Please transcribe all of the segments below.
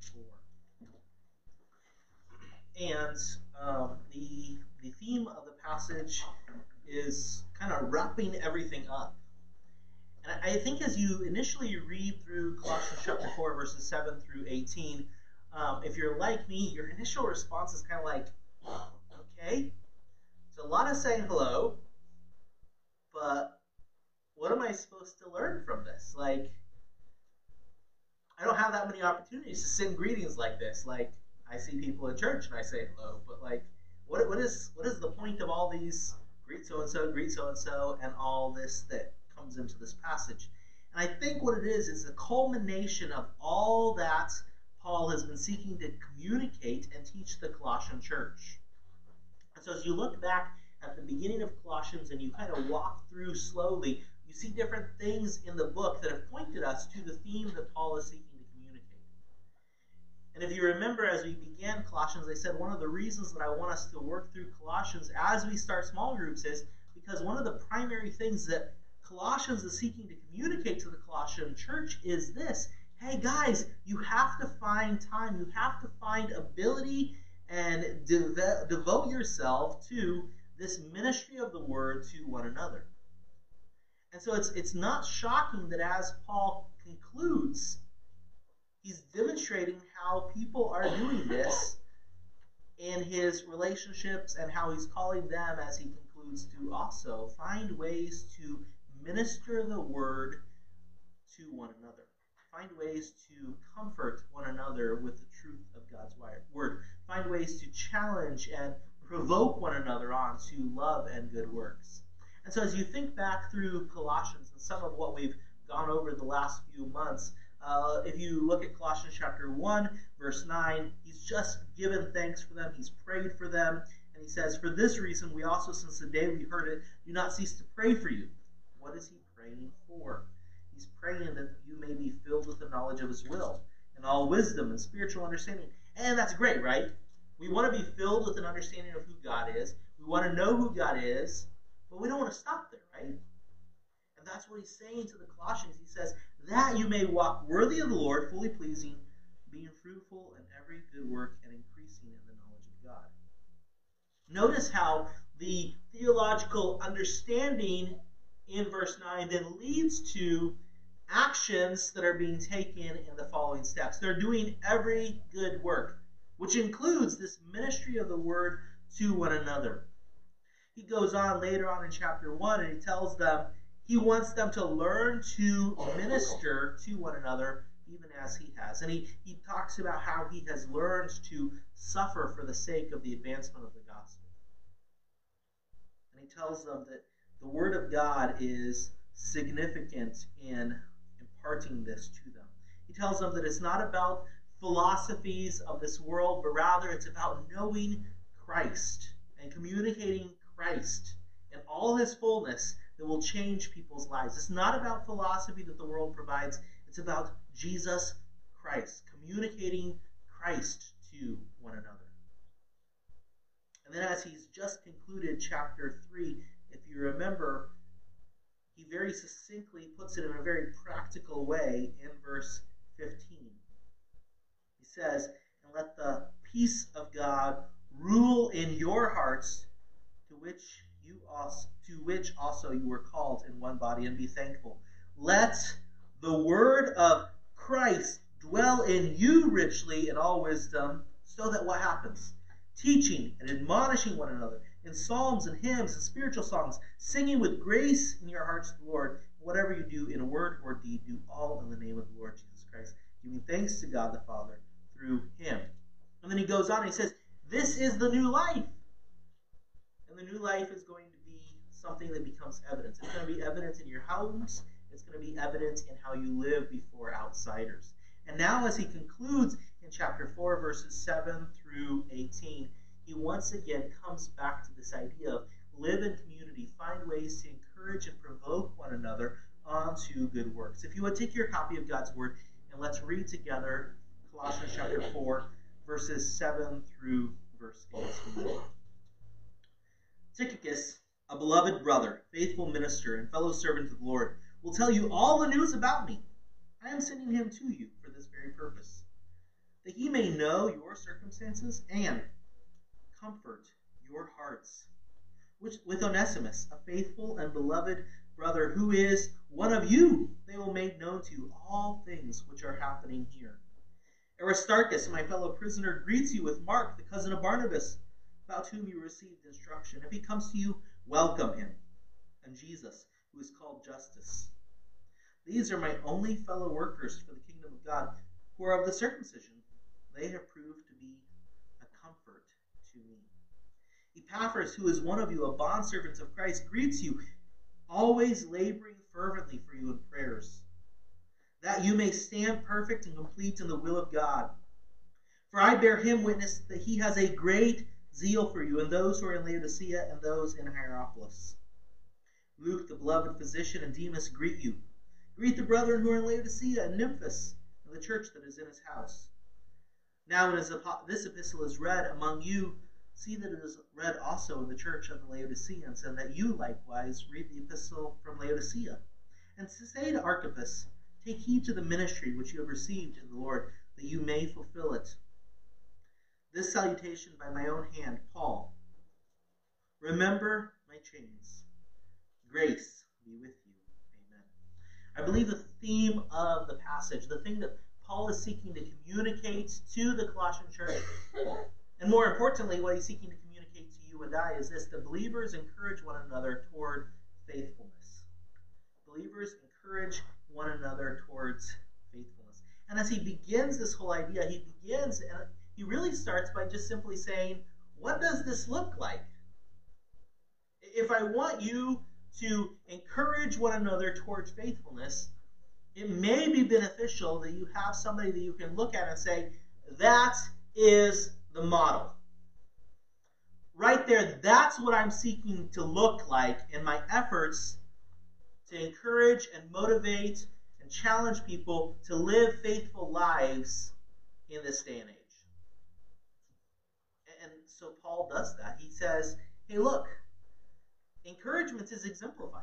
chapter 4. And um, the, the theme of the passage is kind of wrapping everything up. And I think as you initially read through Colossians chapter 4, verses 7 through 18, um, if you're like me, your initial response is kind of like, okay, it's a lot of saying hello, but what am I supposed to learn from this? Like, I don't have that many opportunities to send greetings like this. Like, I see people in church and I say hello, but like, what, what is what is the point of all these greet so and so, greet so and so, and all this that comes into this passage? And I think what it is is the culmination of all that Paul has been seeking to communicate and teach the Colossian church. And so as you look back at the beginning of Colossians and you kind of walk through slowly, you see different things in the book that have pointed us to the theme that Paul is seeking to communicate. And if you remember, as we began Colossians, I said one of the reasons that I want us to work through Colossians as we start small groups is because one of the primary things that Colossians is seeking to communicate to the Colossian church is this hey guys, you have to find time, you have to find ability and devote yourself to this ministry of the word to one another. And so it's, it's not shocking that as Paul concludes, he's demonstrating how people are doing this in his relationships and how he's calling them, as he concludes, to also find ways to minister the word to one another. Find ways to comfort one another with the truth of God's word. Find ways to challenge and provoke one another on to love and good works. And so, as you think back through Colossians and some of what we've gone over the last few months, uh, if you look at Colossians chapter 1, verse 9, he's just given thanks for them, he's prayed for them, and he says, For this reason, we also, since the day we heard it, do not cease to pray for you. What is he praying for? He's praying that you may be filled with the knowledge of his will and all wisdom and spiritual understanding. And that's great, right? We want to be filled with an understanding of who God is. We want to know who God is. But we don't want to stop there, right? And that's what he's saying to the Colossians. He says, That you may walk worthy of the Lord, fully pleasing, being fruitful in every good work and increasing in the knowledge of God. Notice how the theological understanding in verse 9 then leads to actions that are being taken in the following steps. They're doing every good work, which includes this ministry of the word to one another he goes on later on in chapter 1 and he tells them he wants them to learn to minister to one another even as he has. And he, he talks about how he has learned to suffer for the sake of the advancement of the gospel. And he tells them that the word of God is significant in imparting this to them. He tells them that it's not about philosophies of this world, but rather it's about knowing Christ and communicating Christ in all his fullness that will change people's lives. It's not about philosophy that the world provides, it's about Jesus Christ, communicating Christ to one another. And then, as he's just concluded chapter 3, if you remember, he very succinctly puts it in a very practical way in verse 15. He says, And let the peace of God rule in your hearts which you also to which also you were called in one body, and be thankful. Let the word of Christ dwell in you richly in all wisdom, so that what happens? Teaching and admonishing one another in psalms and hymns and spiritual songs, singing with grace in your hearts to the Lord. Whatever you do in word or deed, do all in the name of the Lord Jesus Christ, giving thanks to God the Father through him. And then he goes on and he says, This is the new life and the new life is going to be something that becomes evidence. It's going to be evidence in your homes, it's going to be evidence in how you live before outsiders. And now, as he concludes in chapter 4, verses 7 through 18, he once again comes back to this idea of live in community, find ways to encourage and provoke one another onto good works. If you would take your copy of God's Word and let's read together Colossians chapter 4, verses 7 through verse 18. Tychicus, a beloved brother, faithful minister, and fellow servant of the Lord, will tell you all the news about me. I am sending him to you for this very purpose. that he may know your circumstances and comfort your hearts. Which, with Onesimus, a faithful and beloved brother who is one of you, they will make known to you all things which are happening here. Aristarchus, my fellow prisoner, greets you with Mark, the cousin of Barnabas, about whom you received instruction. If he comes to you, welcome him. And Jesus, who is called Justus. These are my only fellow workers for the kingdom of God, who are of the circumcision. They have proved to be a comfort to me. Epaphras, who is one of you, a bondservant of Christ, greets you, always laboring fervently for you in prayers that you may stand perfect and complete in the will of God. For I bear him witness that he has a great zeal for you and those who are in Laodicea and those in Hierapolis. Luke, the beloved physician, and Demas greet you. Greet the brethren who are in Laodicea and Nymphas and the church that is in his house. Now, when this epistle is read among you, see that it is read also in the church of the Laodiceans, and that you likewise read the epistle from Laodicea. And say to Archippus, Take heed to the ministry which you have received in the Lord, that you may fulfill it. This salutation by my own hand, Paul. Remember my chains. Grace be with you. Amen. I believe the theme of the passage, the thing that Paul is seeking to communicate to the Colossian church, and more importantly, what he's seeking to communicate to you and I is this the believers encourage one another toward faithfulness. Believers encourage one another towards faithfulness. And as he begins this whole idea, he begins and he really starts by just simply saying, What does this look like? If I want you to encourage one another towards faithfulness, it may be beneficial that you have somebody that you can look at and say, That is the model. Right there, that's what I'm seeking to look like in my efforts to encourage and motivate and challenge people to live faithful lives in this day and age. So Paul does that. He says, hey, look, encouragement is exemplified.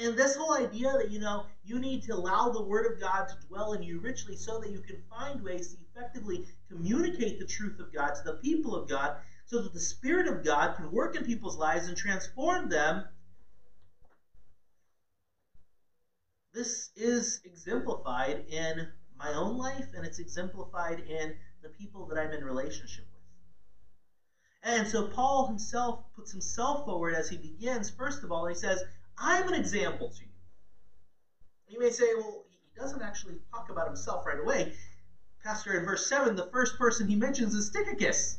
And this whole idea that, you know, you need to allow the Word of God to dwell in you richly so that you can find ways to effectively communicate the truth of God to the people of God so that the Spirit of God can work in people's lives and transform them this is exemplified in my own life and it's exemplified in the people that I'm in relationship with. And so Paul himself puts himself forward as he begins. First of all, he says, I'm an example to you. You may say, well, he doesn't actually talk about himself right away. Pastor, in verse 7, the first person he mentions is Tychicus.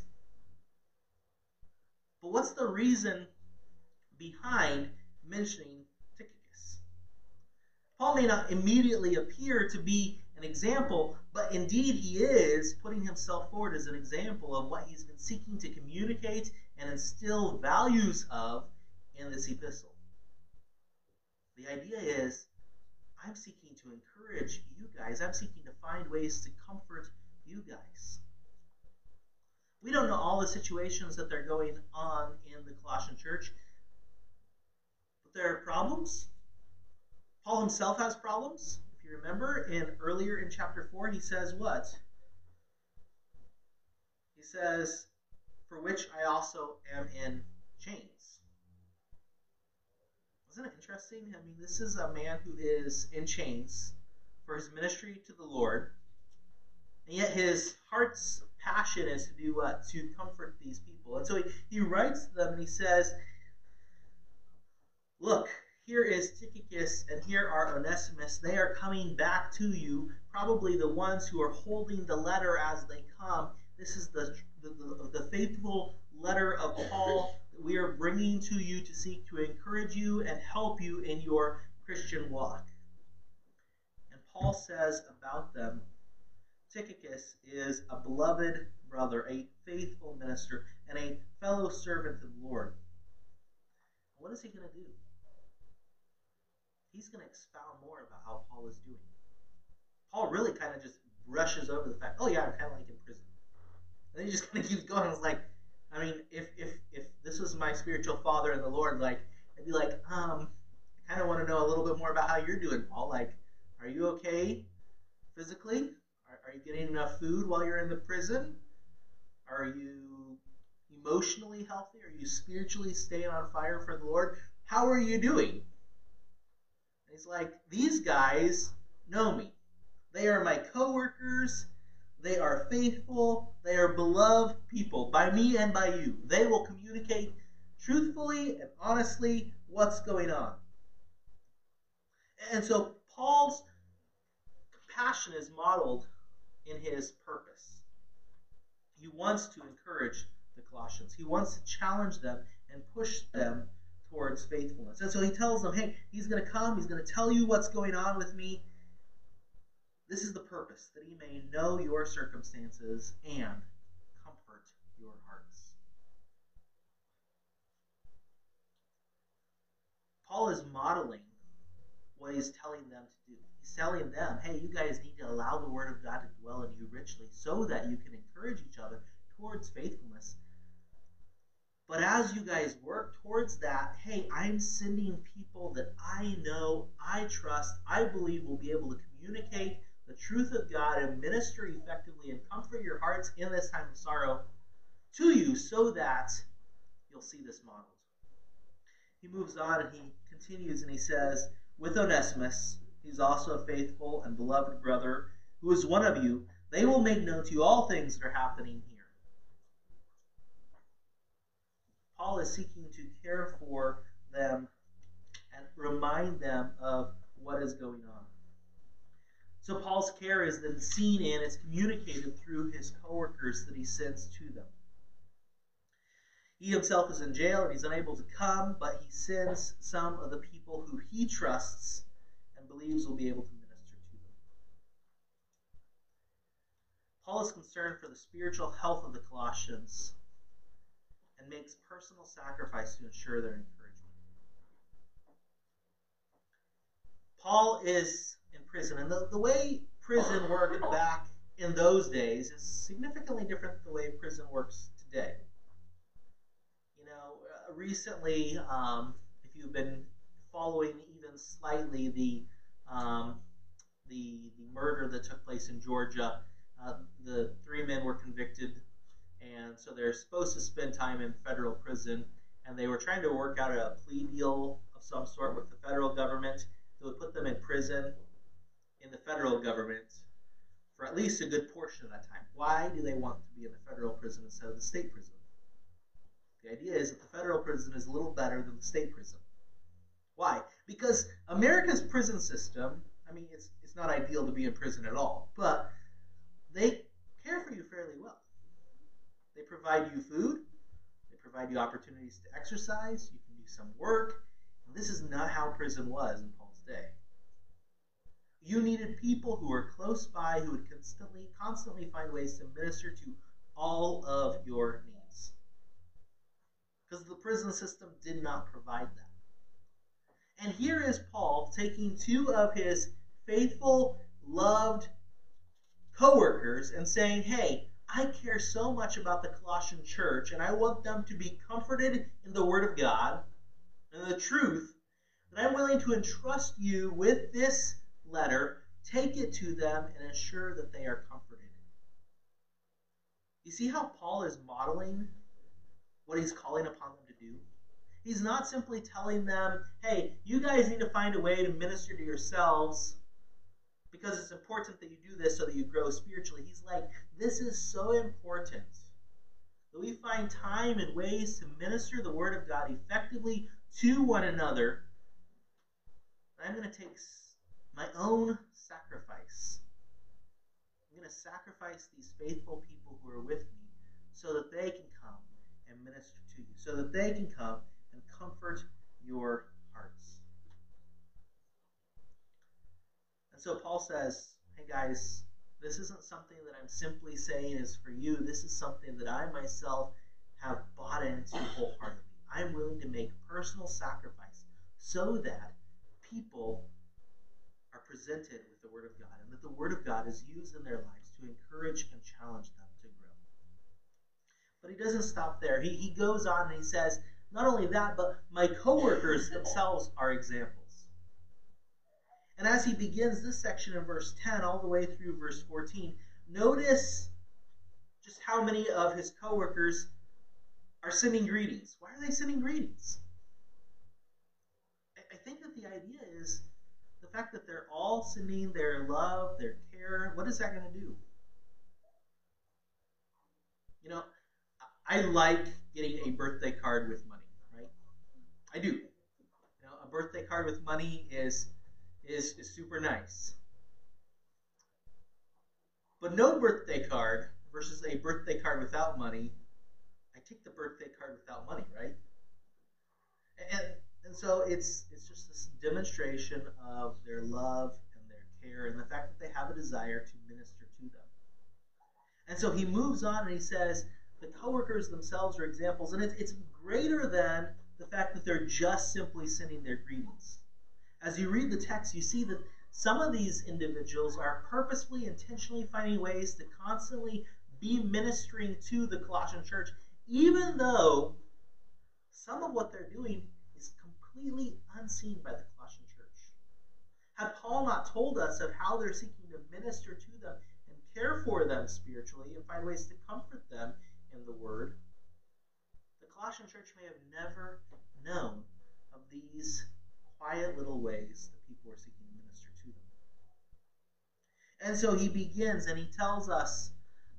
But what's the reason behind mentioning Tychicus? Paul may not immediately appear to be an example, but indeed he is putting himself forward as an example of what he's been seeking to communicate and instill values of in this epistle. The idea is I'm seeking to encourage you guys, I'm seeking to find ways to comfort you guys. We don't know all the situations that they're going on in the Colossian church, but there are problems Paul himself has problems. Remember, in earlier in chapter 4, he says what? He says, For which I also am in chains. Isn't it interesting? I mean, this is a man who is in chains for his ministry to the Lord, and yet his heart's passion is to do what? To comfort these people. And so he, he writes to them and he says, Look, here is Tychicus and here are Onesimus. They are coming back to you, probably the ones who are holding the letter as they come. This is the, the, the, the faithful letter of Paul that we are bringing to you to seek to encourage you and help you in your Christian walk. And Paul says about them Tychicus is a beloved brother, a faithful minister, and a fellow servant of the Lord. What is he going to do? He's going to expound more about how Paul is doing. Paul really kind of just brushes over the fact, oh yeah, I'm kind of like in prison. And then he just kind of keeps going. It's like, I mean, if if if this was my spiritual father and the Lord, like, I'd be like, um, I kind of want to know a little bit more about how you're doing, Paul. Like, are you okay physically? Are, are you getting enough food while you're in the prison? Are you emotionally healthy? Are you spiritually staying on fire for the Lord? How are you doing? He's like, These guys know me. They are my coworkers. They are faithful. They are beloved people by me and by you. They will communicate truthfully and honestly what's going on. And so Paul's compassion is modeled in his purpose. He wants to encourage the Colossians, he wants to challenge them and push them towards faithfulness. And so he tells them, hey, he's going to come, he's going to tell you what's going on with me. This is the purpose, that he may know your circumstances and comfort your hearts. Paul is modeling what he's telling them to do. He's telling them, hey, you guys need to allow the Word of God to dwell in you richly so that you can encourage each other towards faithfulness. But as you guys work towards that, hey, I'm sending people that I know, I trust, I believe will be able to communicate the truth of God and minister effectively and comfort your hearts in this time of sorrow to you so that you'll see this modeled. He moves on and he continues and he says, With Onesimus, he's also a faithful and beloved brother who is one of you. They will make known to you all things that are happening here. Paul is seeking to care for them and remind them of what is going on. So Paul's care is then seen in, it's communicated through his coworkers that he sends to them. He himself is in jail and he's unable to come, but he sends some of the people who he trusts and believes will be able to minister to them. Paul is concerned for the spiritual health of the Colossians and makes personal sacrifice to ensure their encouragement. Paul is in prison. And the, the way prison worked back in those days is significantly different than the way prison works today. You know, uh, recently, um, if you've been following even slightly the um, the the murder that took place in Georgia, uh, the three men were convicted, and so they're supposed to spend time in federal prison. And they were trying to work out a plea deal of some sort with the federal government that would put them in prison in the federal government for at least a good portion of that time. Why do they want to be in the federal prison instead of the state prison? The idea is that the federal prison is a little better than the state prison. Why? Because America's prison system, I mean, it's, it's not ideal to be in prison at all, but they care for you fairly well. They provide you food, they provide you opportunities to exercise, you can do some work. And this is not how prison was in Paul's day. You needed people who were close by who would constantly, constantly find ways to minister to all of your needs. Because the prison system did not provide that. And here is Paul taking two of his faithful, loved co-workers and saying, hey, I care so much about the Colossian church, and I want them to be comforted in the Word of God and the truth, that I'm willing to entrust you with this letter, take it to them, and ensure that they are comforted. You see how Paul is modeling what he's calling upon them to do? He's not simply telling them, hey, you guys need to find a way to minister to yourselves because it's important that you do this so that you grow spiritually. He's like, this is so important that we find time and ways to minister the Word of God effectively to one another. I'm going to take my own sacrifice. I'm going to sacrifice these faithful people who are with me so that they can come and minister to you, so that they can come and comfort your hearts. And so Paul says, hey guys, this isn't something that I'm simply saying is for you. This is something that I myself have bought into wholeheartedly. I'm willing to make personal sacrifice so that people are presented with the Word of God, and that the Word of God is used in their lives to encourage and challenge them to grow. But he doesn't stop there. He, he goes on and he says, not only that, but my coworkers themselves are examples. And as he begins this section in verse 10 all the way through verse 14, notice just how many of his coworkers are sending greetings. Why are they sending greetings? I think that the idea is the fact that they're all sending their love, their care. What is that going to do? You know, I like getting a birthday card with money, right? I do. You know, a birthday card with money is is, is super nice. But no birthday card versus a birthday card without money, I take the birthday card without money, right? And and so it's it's just this demonstration of their love and their care and the fact that they have a desire to minister to them. And so he moves on and he says the coworkers themselves are examples, and it's, it's greater than the fact that they're just simply sending their greetings. As you read the text, you see that some of these individuals are purposefully, intentionally finding ways to constantly be ministering to the Colossian church, even though some of what they're doing is completely unseen by the Colossian church. Had Paul not told us of how they're seeking to minister to them and care for them spiritually and find ways to comfort them in the Word, the Colossian church may have never known of these quiet little ways that people were seeking to minister to them. And so he begins and he tells us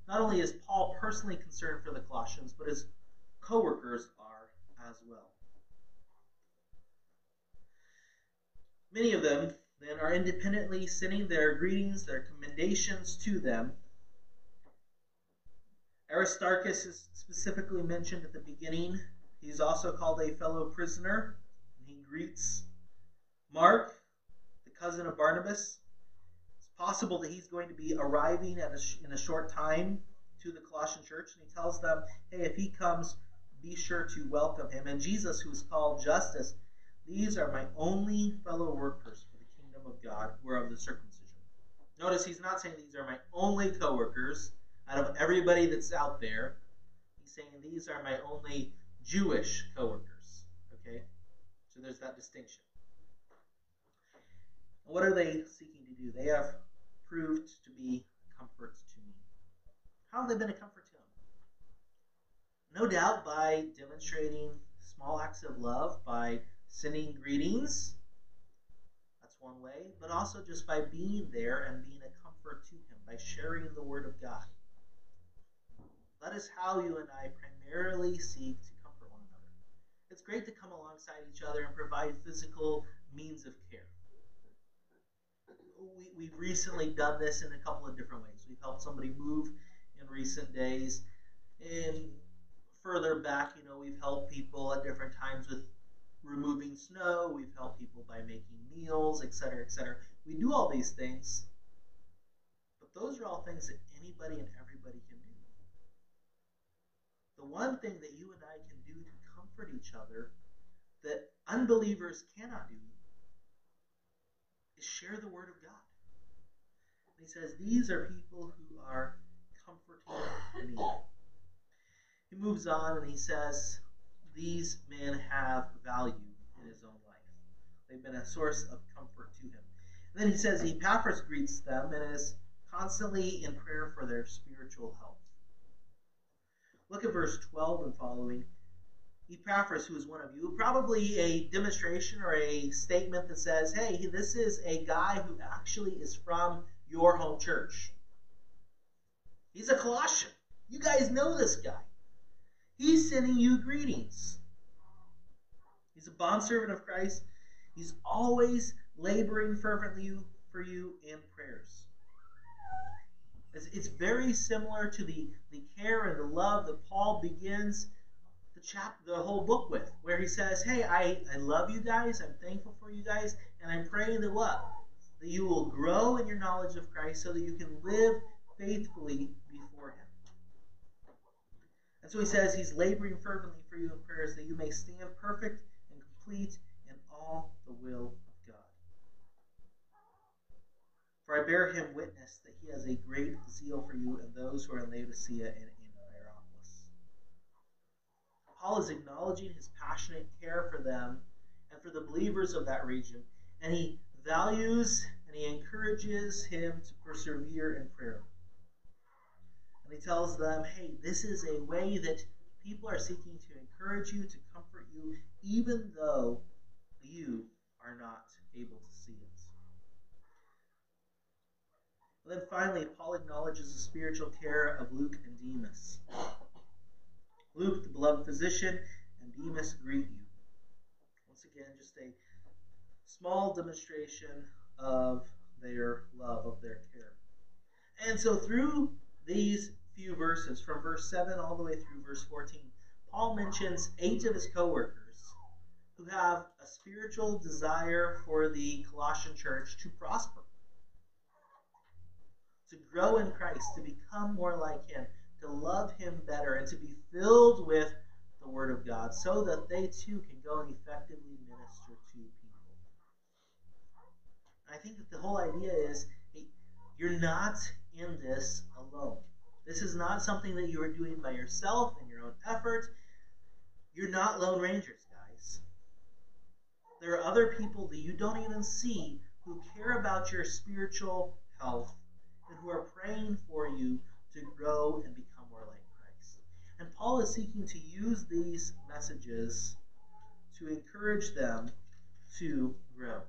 not only is Paul personally concerned for the Colossians, but his co-workers are as well. Many of them then are independently sending their greetings, their commendations to them. Aristarchus is specifically mentioned at the beginning. He's also called a fellow prisoner, and he greets Mark, the cousin of Barnabas. It's possible that he's going to be arriving a, in a short time to the Colossian church, and he tells them, hey, if he comes, be sure to welcome him. And Jesus, who is called Justus, these are my only fellow workers for the kingdom of God who are of the circumcision. Notice he's not saying these are my only co workers out of everybody that's out there. He's saying these are my only Jewish co workers. Okay? So there's that distinction. What are they seeking to do? They have proved to be comforts to me. How have they been a comfort to him? No doubt by demonstrating small acts of love, by sending greetings. That's one way. But also just by being there and being a comfort to him, by sharing the Word of God. That is how you and I primarily seek to comfort one another. It's great to come alongside each other and provide physical means of care. We, we've recently done this in a couple of different ways. We've helped somebody move in recent days. And further back, you know, we've helped people at different times with removing snow, we've helped people by making meals, etc., etc. We do all these things, but those are all things that anybody and everybody can do. The one thing that you and I can do to comfort each other that unbelievers cannot do share the Word of God. And he says, These are people who are comforting me. He moves on and he says, these men have value in his own life. They've been a source of comfort to him. And then he says Epaphras greets them and is constantly in prayer for their spiritual health. Look at verse 12 and following. Epaphras, who is one of you, probably a demonstration or a statement that says, hey, this is a guy who actually is from your home church. He's a Colossian. You guys know this guy. He's sending you greetings. He's a bondservant of Christ. He's always laboring fervently for you in prayers. It's, very similar to the, the care and the love that Paul begins chap the whole book with, where he says, Hey, I, I love you guys, I'm thankful for you guys, and I'm praying that what? That you will grow in your knowledge of Christ so that you can live faithfully before Him." and so he says he's laboring fervently for you in prayers that you may stand perfect and complete in all the will of God. For I bear him witness that he has a great zeal for you and those who are in Laodicea and. Paul is acknowledging his passionate care for them and for the believers of that region, and he values and he encourages him to persevere in prayer. And he tells them, hey, this is a way that people are seeking to encourage you, to comfort you, even though you are not able to see it. And then finally, Paul acknowledges the spiritual care of Luke and Demas. Luke, the beloved physician, and Demas greet you. Once again, just a small demonstration of their love, of their care. And so, through these few verses, from verse 7 all the way through verse 14, Paul mentions eight of his co-workers who have a spiritual desire for the Colossian church to prosper to grow in Christ, to become more like Him, to love Him better, and to be filled with the Word of God so that they too can go and effectively minister to people. I think that the whole idea is hey, you're not in this alone. This is not something that you are doing by yourself in your own effort. You're not Lone Rangers, guys. There are other people that you don't even see who care about your spiritual health and who are praying for you to grow and become. And Paul is seeking to use these messages to encourage them to grow.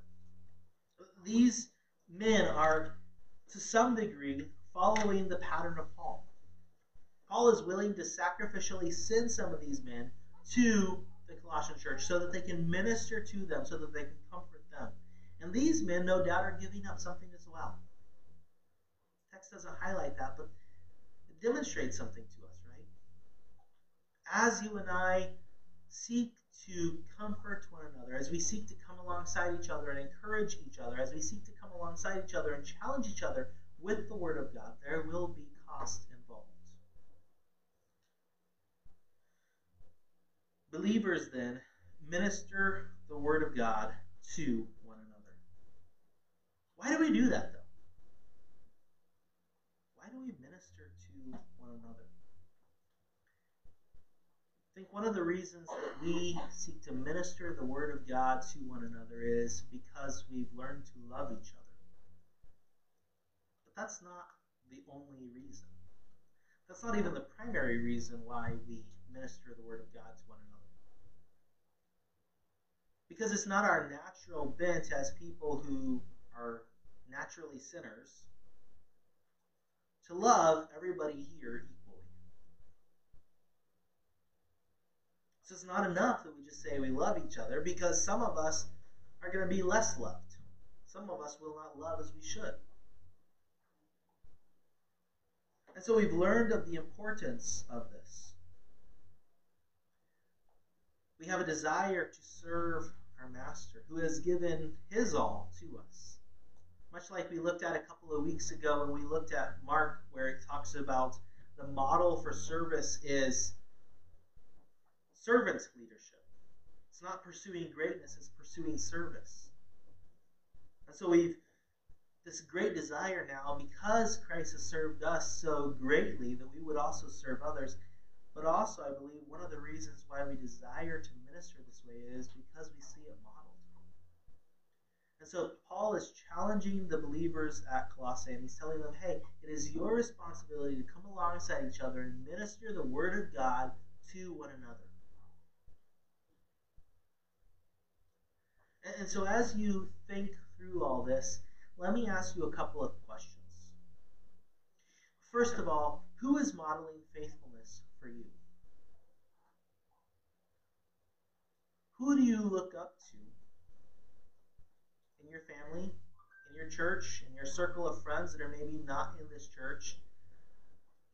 These men are, to some degree, following the pattern of Paul. Paul is willing to sacrificially send some of these men to the Colossian church so that they can minister to them, so that they can comfort them. And these men, no doubt, are giving up something as well text doesn't highlight that, but it demonstrates something to us? As you and I seek to comfort one another, as we seek to come alongside each other and encourage each other, as we seek to come alongside each other and challenge each other with the Word of God, there will be cost involved. Believers then minister the Word of God to one another. Why do we do that, though? Why do we minister to one another? I think one of the reasons that we seek to minister the Word of God to one another is because we've learned to love each other. But that's not the only reason. That's not even the primary reason why we minister the Word of God to one another. Because it's not our natural bent as people who are naturally sinners to love everybody here So it's not enough that we just say we love each other because some of us are going to be less loved. Some of us will not love as we should. And so we've learned of the importance of this. We have a desire to serve our Master who has given his all to us much like we looked at a couple of weeks ago when we looked at Mark, where it talks about the model for service is servant leadership. It's not pursuing greatness, it's pursuing service. And so we've this great desire now, because Christ has served us so greatly, that we would also serve others. But also, I believe one of the reasons why we desire to minister this way is because we see it modeled. And so Paul is challenging the believers at Colossae, and he's telling them, hey, it is your responsibility to come alongside each other and minister the word of God to one another. And, so as you think through all this, let me ask you a couple of questions. First of all, who is modeling faithfulness for you? Who do you look up to in your family, in your church, in your circle of friends that are maybe not in this church,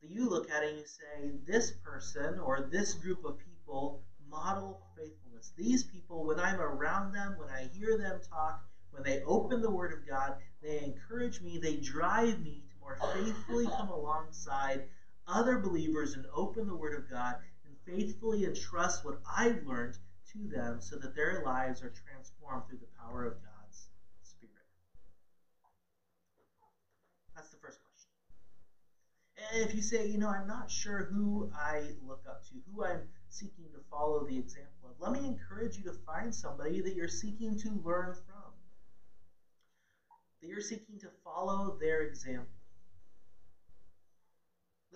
that you look at and you say, this person or this group of people model faithfulness. These people, when I'm around them, when I hear them talk, when they open the Word of God, they encourage me, they drive me to more faithfully come alongside other believers and open the Word of God and faithfully entrust what I've learned to them so that their lives are transformed through the power of God. And if you say, you know, I'm not sure who I look up to, who I'm seeking to follow the example of, let me encourage you to find somebody that you're seeking to learn from, that you're seeking to follow their example.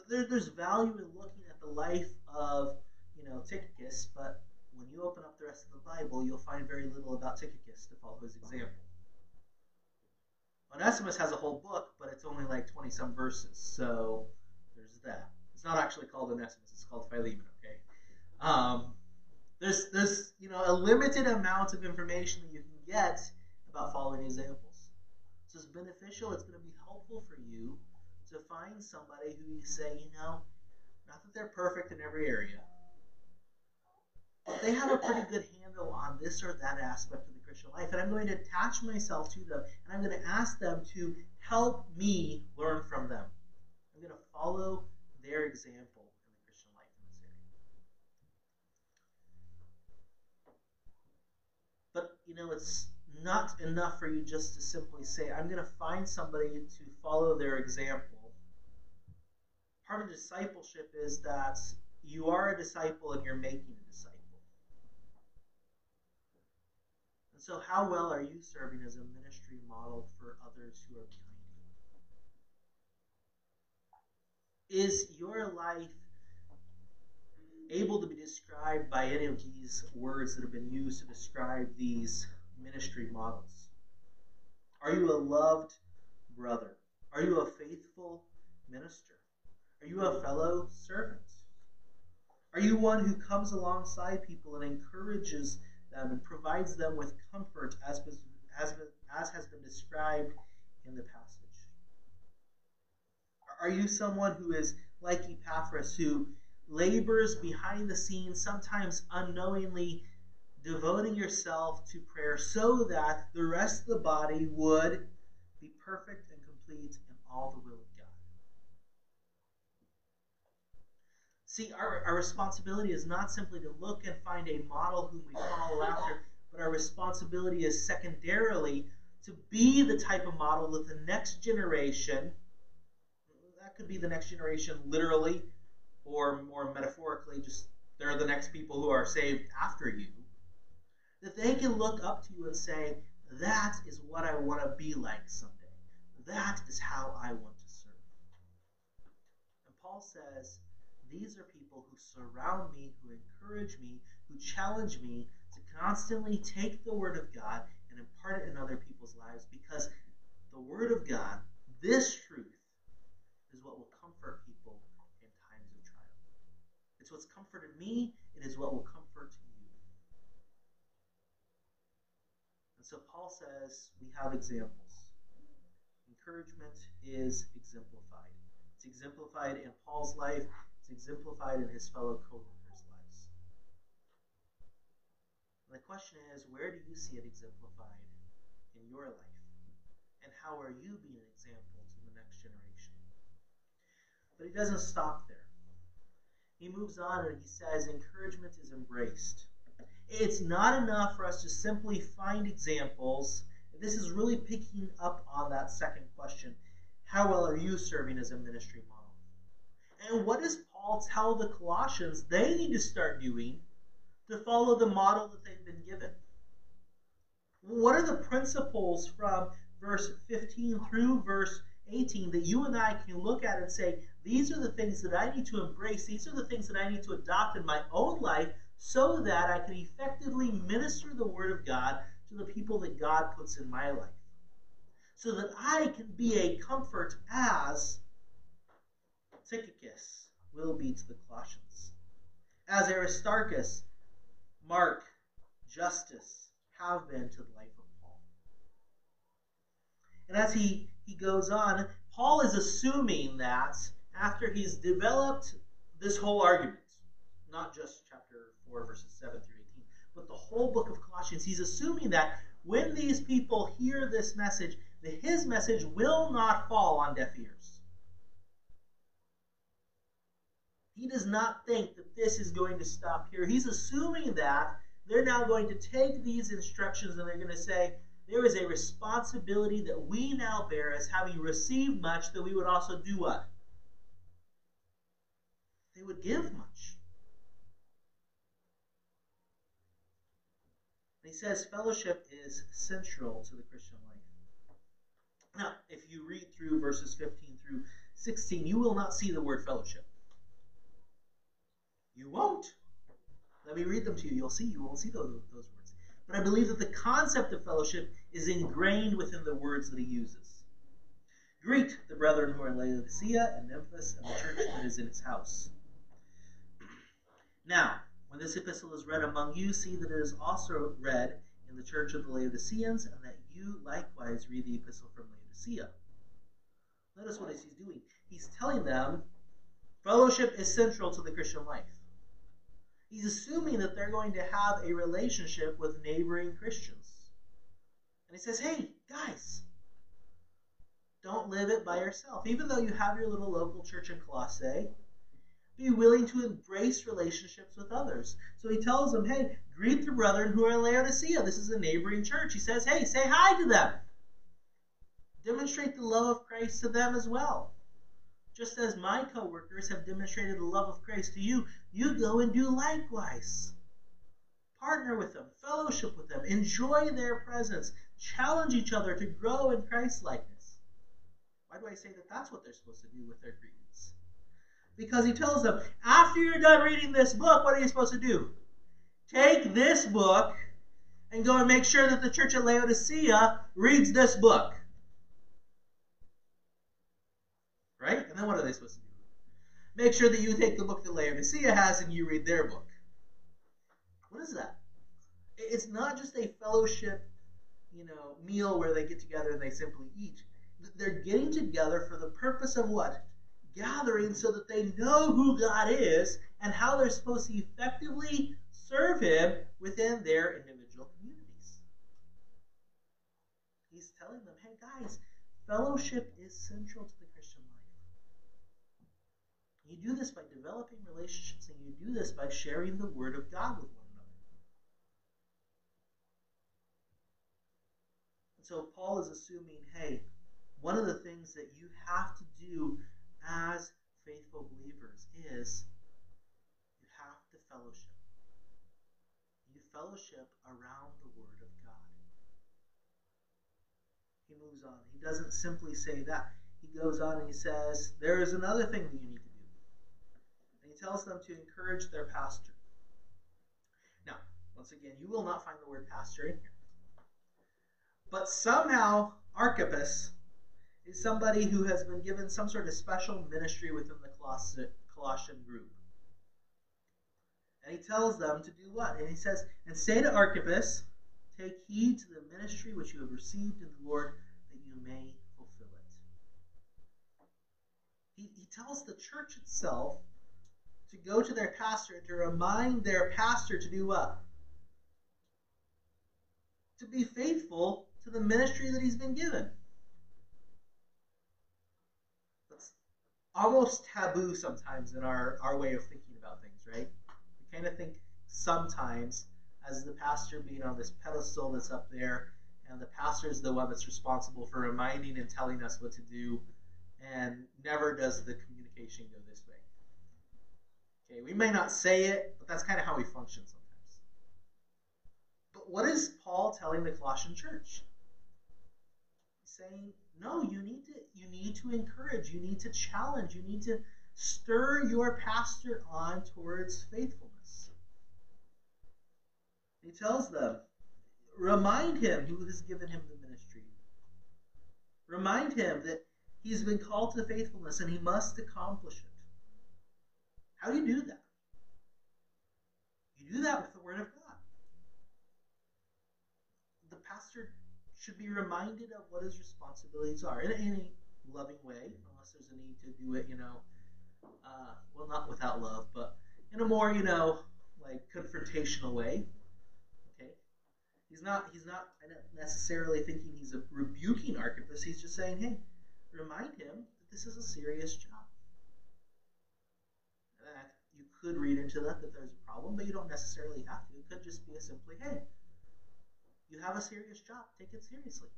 there, there's value in looking at the life of, you know, Tychicus, but when you open up the rest of the Bible, you'll find very little about Tychicus to follow his example. Onesimus has a whole book, but it's only like 20 some verses, so there's that. It's not actually called Onesimus, it's called Philemon, okay? Um, there's, there's you know, a limited amount of information that you can get about following examples. So it's beneficial, it's going to be helpful for you to find somebody who you say, you know, not that they're perfect in every area, but they have a pretty good handle on this or that aspect of the Christian life. And I'm going to attach myself to them and I'm going to ask them to help me learn from them. I'm going to follow their example in the Christian life in this area. But, you know, it's not enough for you just to simply say, I'm going to find somebody to follow their example part of discipleship is that you are a disciple and you're making a disciple. And so, how well are you serving as a ministry model for others who are behind you? Is your life able to be described by any of these words that have been used to describe these ministry models? Are you a loved brother? Are you a faithful minister? Are you a fellow servant? Are you one who comes alongside people and encourages them and provides them with comfort as, as, as has been described in the passage? Are you someone who is like Epaphras, who labors behind the scenes, sometimes unknowingly devoting yourself to prayer so that the rest of the body would be perfect and complete in all the will of God. See, our, our responsibility is not simply to look and find a model whom we follow after, but our responsibility is secondarily to be the type of model that the next generation, that could be the next generation literally, or more metaphorically, just they're the next people who are saved after you, that they can look up to you and say, that is what I want to be like someday. That is how I want to serve. And Paul says, these are people who surround me, who encourage me, who challenge me to constantly take the Word of God and impart it in other people's lives because the Word of God, this truth, is what will comfort people in times of trial. It's what's comforted me, it is what will comfort you. And so Paul says we have examples. Encouragement is exemplified. It's exemplified in Paul's life it's exemplified in his fellow co-workers' lives. And the question is, where do you see it exemplified in your life? And how are you being an example to the next generation? But he doesn't stop there. He moves on and he says, encouragement is embraced. It's not enough for us to simply find examples. This is really picking up on that second question. How well are you serving as a ministry model? And what does Paul tell the Colossians they need to start doing to follow the model that they've been given? What are the principles from verse 15 through verse 18 that you and I can look at and say, these are the things that I need to embrace, these are the things that I need to adopt in my own life so that I can effectively minister the Word of God to the people that God puts in my life. So that I can be a comfort as Tychicus will be to the Colossians, as Aristarchus, Mark, Justus have been to the life of Paul. And as he, he goes on, Paul is assuming that after he's developed this whole argument, not just chapter 4, verses 7 through 18, but the whole book of Colossians, he's assuming that when these people hear this message, that his message will not fall on deaf ears. He does not think that this is going to stop here. He's assuming that they're now going to take these instructions and they're going to say, there is a responsibility that we now bear as having received much that we would also do what? They would give much. And he says fellowship is central to the Christian life. Now, if you read through verses 15 through 16, you will not see the word fellowship. You won't. Let me read them to you. You'll see. You won't see those, those words. But I believe that the concept of fellowship is ingrained within the words that he uses. Greet the brethren who are in Laodicea and Nymphas and the church that is in his house. Now, when this epistle is read among you, see that it is also read in the church of the Laodiceans, and that you likewise read the epistle from Laodicea. Notice what he's doing. He's telling them fellowship is central to the Christian life. He's assuming that they're going to have a relationship with neighboring Christians. And he says, hey, guys, don't live it by yourself. Even though you have your little local church in Colossae, be willing to embrace relationships with others. So he tells them, hey, greet the brethren who are in Laodicea. This is a neighboring church. He says, hey, say hi to them. Demonstrate the love of Christ to them as well. Just as my co-workers have demonstrated the love of Christ to you, you go and do likewise. Partner with them, fellowship with them, enjoy their presence, challenge each other to grow in Christ likeness. Why do I say that that's what they're supposed to do with their greetings? Because he tells them, after you're done reading this book, what are you supposed to do? Take this book and go and make sure that the church at Laodicea reads this book. Right? And then what are they supposed to do? Make sure that you take the book that Laodicea has and you read their book. What is that? It's not just a fellowship, you know, meal where they get together and they simply eat. They're getting together for the purpose of what? Gathering so that they know who God is and how they're supposed to effectively serve Him within their individual communities. He's telling them, hey guys, fellowship is central to the Christian life. you do this by developing relationships, and you do this by sharing the Word of God with one another. And so Paul is assuming hey, one of the things that you have to do as faithful believers is you have to fellowship. You fellowship around the Word of God. He moves on. He doesn't simply say that. He goes on and he says, There is another thing that you need to do. And he tells them to encourage their pastor. Now, once again, you will not find the word pastor in here. But somehow, Archippus is somebody who has been given some sort of special ministry within the Colossian group. And he tells them to do what? And he says, And say to Archippus, Take heed to the ministry which you have received in the Lord, that you may fulfill it. He, he tells the church itself to go to their pastor and to remind their pastor to do what? To be faithful to the ministry that he's been given. That's almost taboo sometimes in our, our way of thinking about things, right? We kind of think sometimes as the pastor being on this pedestal that's up there, and the pastor is the one that's responsible for reminding and telling us what to do, and never does the communication go this way. Okay, we may not say it, but that's kind of how we function sometimes. But what is Paul telling the Colossian church? He's saying, no, you need to you need to encourage, you need to challenge, you need to stir your pastor on towards faithfulness. He tells them, remind him who has given him the ministry. Remind him that he's been called to faithfulness and he must accomplish it. How do you do that? You do that with the Word of God. The pastor should be reminded of what his responsibilities are in any loving way, unless there's a need to do it, you know, uh, well, not without love, but in a more, you know, like confrontational way. Okay, he's not he's not necessarily thinking he's a rebuking Archippus. He's just saying, hey, remind him that this is a serious job That you could read into that that there's a problem, but you don't necessarily have to. It could just be a simply, hey, you have a serious job, take it seriously.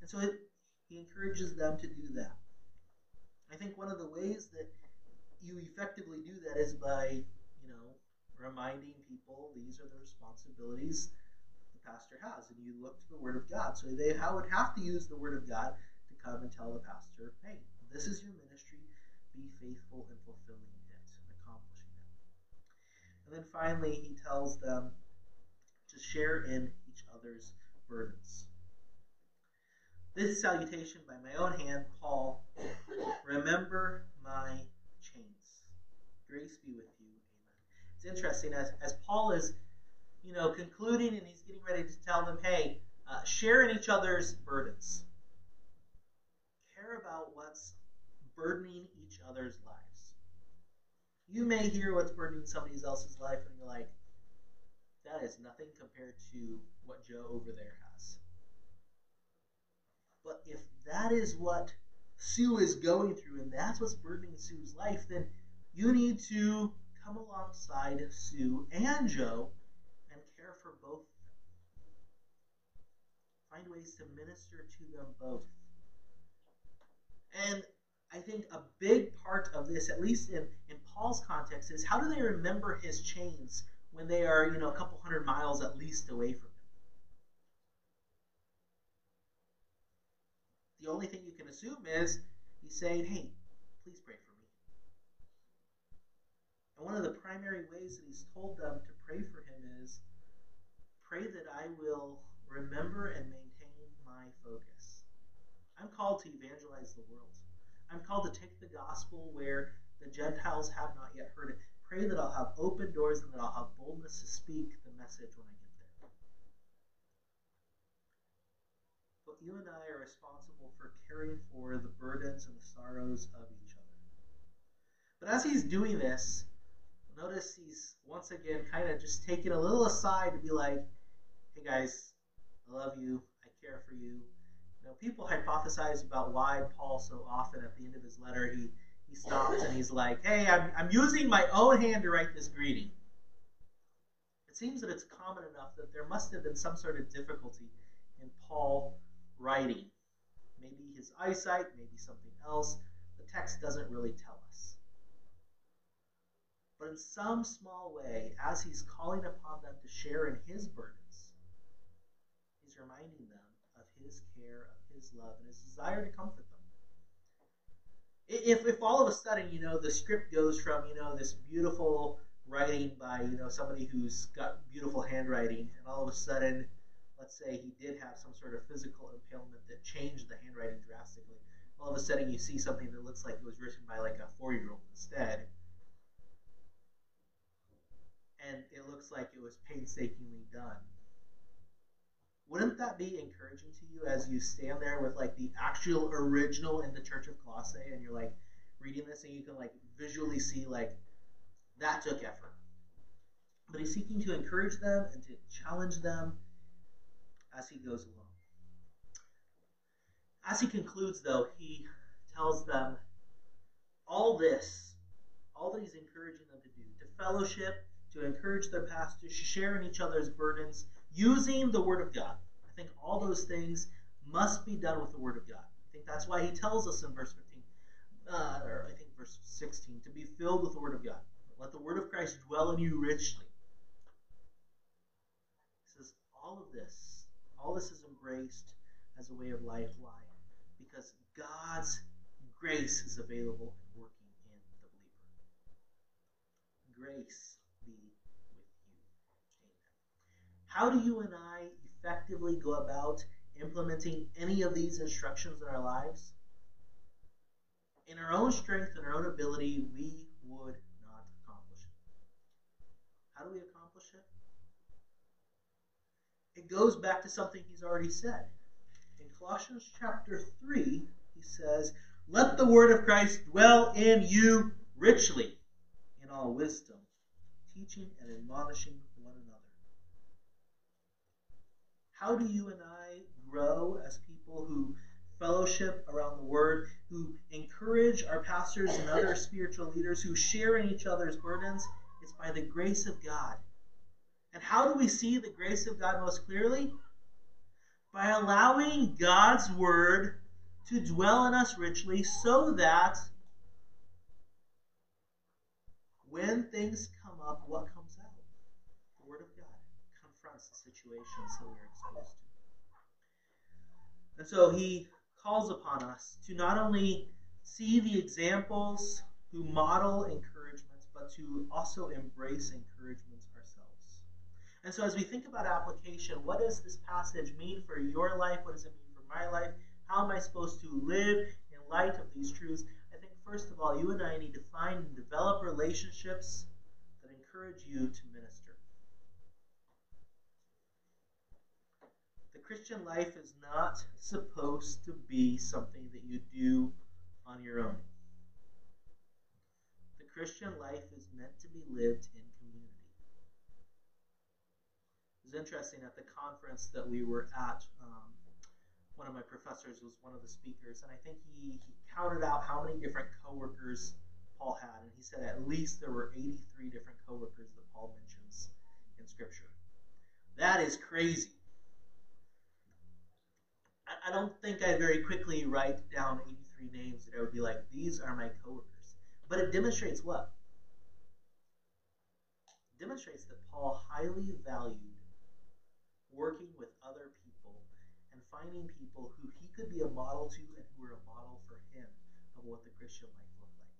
And so it, he encourages them to do that. I think one of the ways that you effectively do that is by, you know, reminding people these are the responsibilities the pastor has, and you look to the Word of God. So they would have to use the Word of God to come and tell the pastor, hey, this is your ministry. Be faithful in fulfilling it and accomplishing it. And then finally, he tells them to share in each other's burdens. This salutation by my own hand, Paul, remember my chains. Grace be with you. Amen. It's interesting as, as Paul is, you know, concluding and he's getting ready to tell them, hey, uh, share in each other's burdens. Care about what's burdening each other's lives. You may hear what's burdening somebody else's life and you're like, that is nothing compared to what Joe over there has. But if that is what Sue is going through and that's what's burdening Sue's life, then you need to come alongside Sue and Joe and care for both. of them. Find ways to minister to them both. And I think a big part of this, at least in, in Paul's context, is how do they remember his chains when they are, you know, a couple hundred miles at least away from him? The only thing you can assume is he's saying, hey, please pray for me. And one of the primary ways that he's told them to pray for him is pray that I will remember and maintain my focus. I'm called to evangelize the world. I'm called to take the gospel where the Gentiles have not yet heard it. Pray that I'll have open doors and that I'll have boldness to speak the message when I get there. But you and I are responsible for caring for the burdens and the sorrows of each other. But as he's doing this, notice he's once again kind of just taking a little aside to be like, hey guys, I love you, I care for you, know, people hypothesize about why Paul so often at the end of his letter he he stops and he's like, "Hey, I'm I'm using my own hand to write this greeting." It seems that it's common enough that there must have been some sort of difficulty in Paul writing. Maybe his eyesight, maybe something else. The text doesn't really tell us. But in some small way, as he's calling upon them to share in his burdens, he's reminding them of his care, of his love, and his desire to comfort them. If, if all of a sudden, you know, the script goes from, you know, this beautiful writing by, you know, somebody who's got beautiful handwriting, and all of a sudden, let's say he did have some sort of physical impairment that changed the handwriting drastically. All of a sudden, you see something that looks like it was written by like a four year old instead. And it looks like it was painstakingly done wouldn't that be encouraging to you as you stand there with like the actual original in the Church of Colossae and you're like reading this and you can like visually see like that took effort. But he's seeking to encourage them and to challenge them as he goes along. As he concludes, though, he tells them all this, all that he's encouraging them to do, to fellowship, to encourage their pastors, to share in each other's burdens, using the Word of God. I think all those things must be done with the Word of God. I think that's why he tells us in verse 15, uh, or I think verse 16, to be filled with the Word of God. Let the Word of Christ dwell in you richly. He says, all of this, all this is embraced as a way of life. Why? Because God's grace is available and working in the believer. Grace How do you and I effectively go about implementing any of these instructions in our lives? In our own strength and our own ability, we would not accomplish it. How do we accomplish it? It goes back to something he's already said. In Colossians chapter 3, he says, Let the word of Christ dwell in you richly in all wisdom, teaching and admonishing How do you and I grow as people who fellowship around the Word, who encourage our pastors and other spiritual leaders, who share in each other's burdens? It's by the grace of God. And how do we see the grace of God most clearly? By allowing God's Word to dwell in us richly so that when things come up, what comes out? The Word of God confronts the situations that we're and so he calls upon us to not only see the examples who model encouragements, but to also embrace encouragements ourselves. And so, as we think about application, what does this passage mean for your life? What does it mean for my life? How am I supposed to live in light of these truths? I think, first of all, you and I need to find and develop relationships that encourage you to minister. The Christian life is not supposed to be something that you do on your own. The Christian life is meant to be lived in community. It was interesting at the conference that we were at. Um, one of my professors was one of the speakers, and I think he, he counted out how many different coworkers Paul had, and he said at least there were 83 different coworkers that Paul mentions in Scripture. That is crazy. I, don't think I very quickly write down 83 names that I would be like, these are my coworkers. But it demonstrates what? It demonstrates that Paul highly valued working with other people and finding people who he could be a model to and who were a model for him of what the Christian life looked like.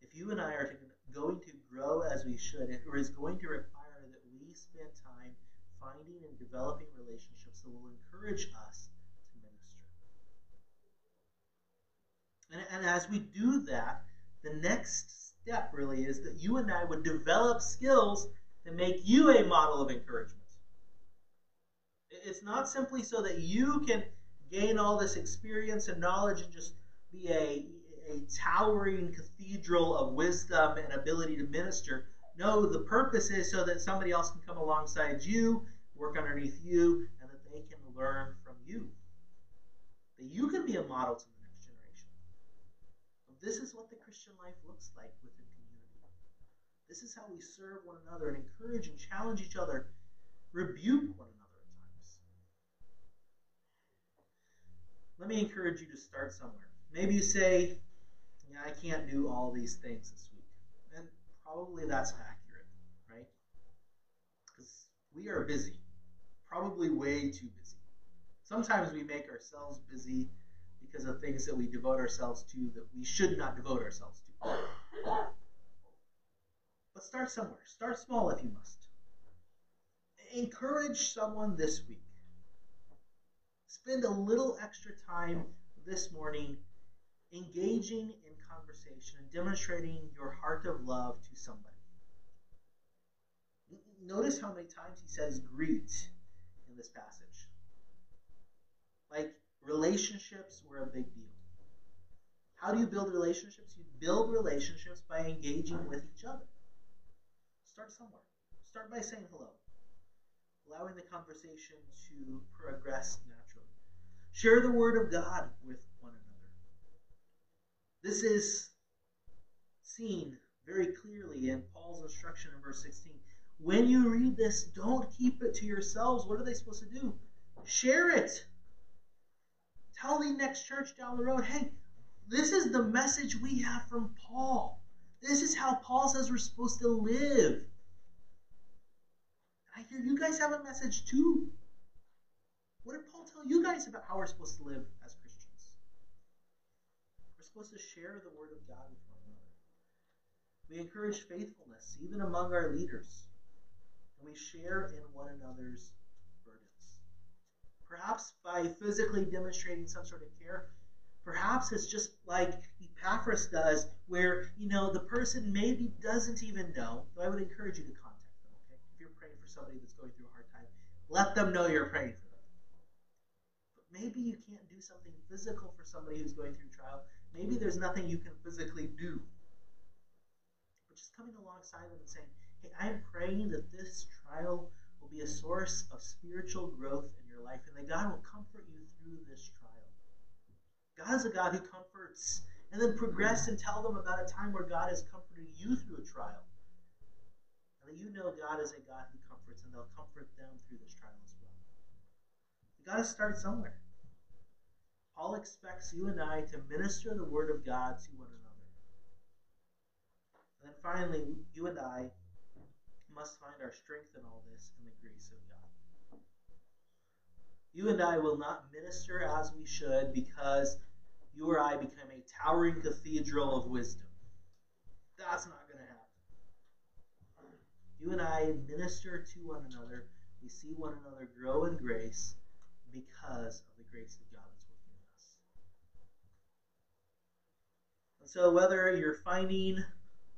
If you and I are going to grow as we should, it is going to require that we spend time finding and developing relationships that will encourage us to minister. And, and as we do that, the next step really is that you and I would develop skills to make you a model of encouragement. It's not simply so that you can gain all this experience and knowledge and just be a, a towering cathedral of wisdom and ability to minister. No, the purpose is so that somebody else can come alongside you, work underneath you, and that they can learn from you. That you can be a model to the next generation. This is what the Christian life looks like within community. This is how we serve one another and encourage and challenge each other, rebuke one another. At times. Let me encourage you to start somewhere. Maybe you say, yeah, I can't do all these things this week. And probably that's accurate, right? Because we are busy, probably way too busy. Sometimes we make ourselves busy because of things that we devote ourselves to that we should not devote ourselves to. But start somewhere. Start small if you must. Encourage someone this week spend a little extra time this morning engaging in conversation and demonstrating your heart of love to somebody. Notice how many times he says greet in this passage. Like relationships were a big deal. How do you build relationships? You build relationships by engaging with each other. Start somewhere. Start by saying hello, allowing the conversation to progress naturally. Share the word of God with one another. This is seen very clearly in Paul's instruction in verse 16. When you read this, don't keep it to yourselves. What are they supposed to do? Share it. Tell the next church down the road, hey, this is the message we have from Paul. This is how Paul says we're supposed to live. I hear you guys have a message too. What did Paul tell you guys about how we're supposed to live as Christians? We're supposed to share the word of God with one another. We encourage faithfulness, even among our leaders. And we share in one another's burdens. Perhaps by physically demonstrating some sort of care. Perhaps it's just like Epaphras does, where, you know, the person maybe doesn't even know. So I would encourage you to contact them, okay? If you're praying for somebody that's going through a hard time, let them know you're praying for them But maybe you can't do something physical for somebody who's going through trial. Maybe there's nothing you can physically do. But just coming alongside them and saying, I'm praying that this trial will be a source of spiritual growth in your life and that God will comfort you through this trial. God is a God who comforts. And then progress and tell them about a time where God has comforted you through a trial. And that you know God is a God who comforts, and they'll comfort them through this trial as well. You got to start somewhere. Paul expects you and I to minister the word of God to one another. And then finally, you and I must find our strength in all this in the grace of God. You and I will not minister as we should because you or I become a towering cathedral of wisdom. That's not going to happen. You and I minister to one another. We see one another grow in grace because of the grace of God that's working in us. And so, whether you're finding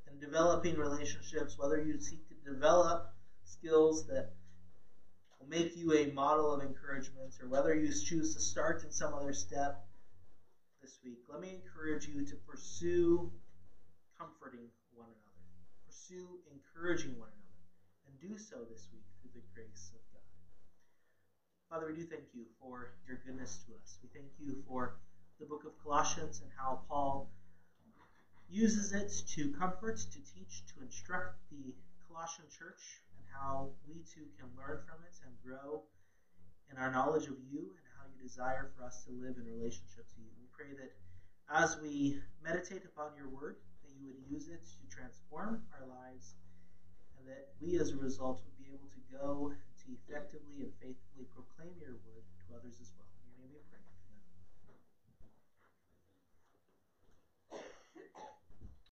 and developing relationships, whether you seek to develop skills that will make you a model of encouragement, or whether you choose to start in some other step this week, let me encourage you to pursue comforting one another, pursue encouraging one another, and do so this week through the grace of God. Father, we do thank you for your goodness to us. We thank you for the book of Colossians and how Paul uses it to comfort, to teach, to instruct the Colossian church, and how we too can learn from it and grow in our knowledge of you and how you desire for us to live in relationship to you. We pray that as we meditate upon your word, that you would use it to transform our lives, and that we as a result would be able to go to effectively and faithfully proclaim your word to others as well.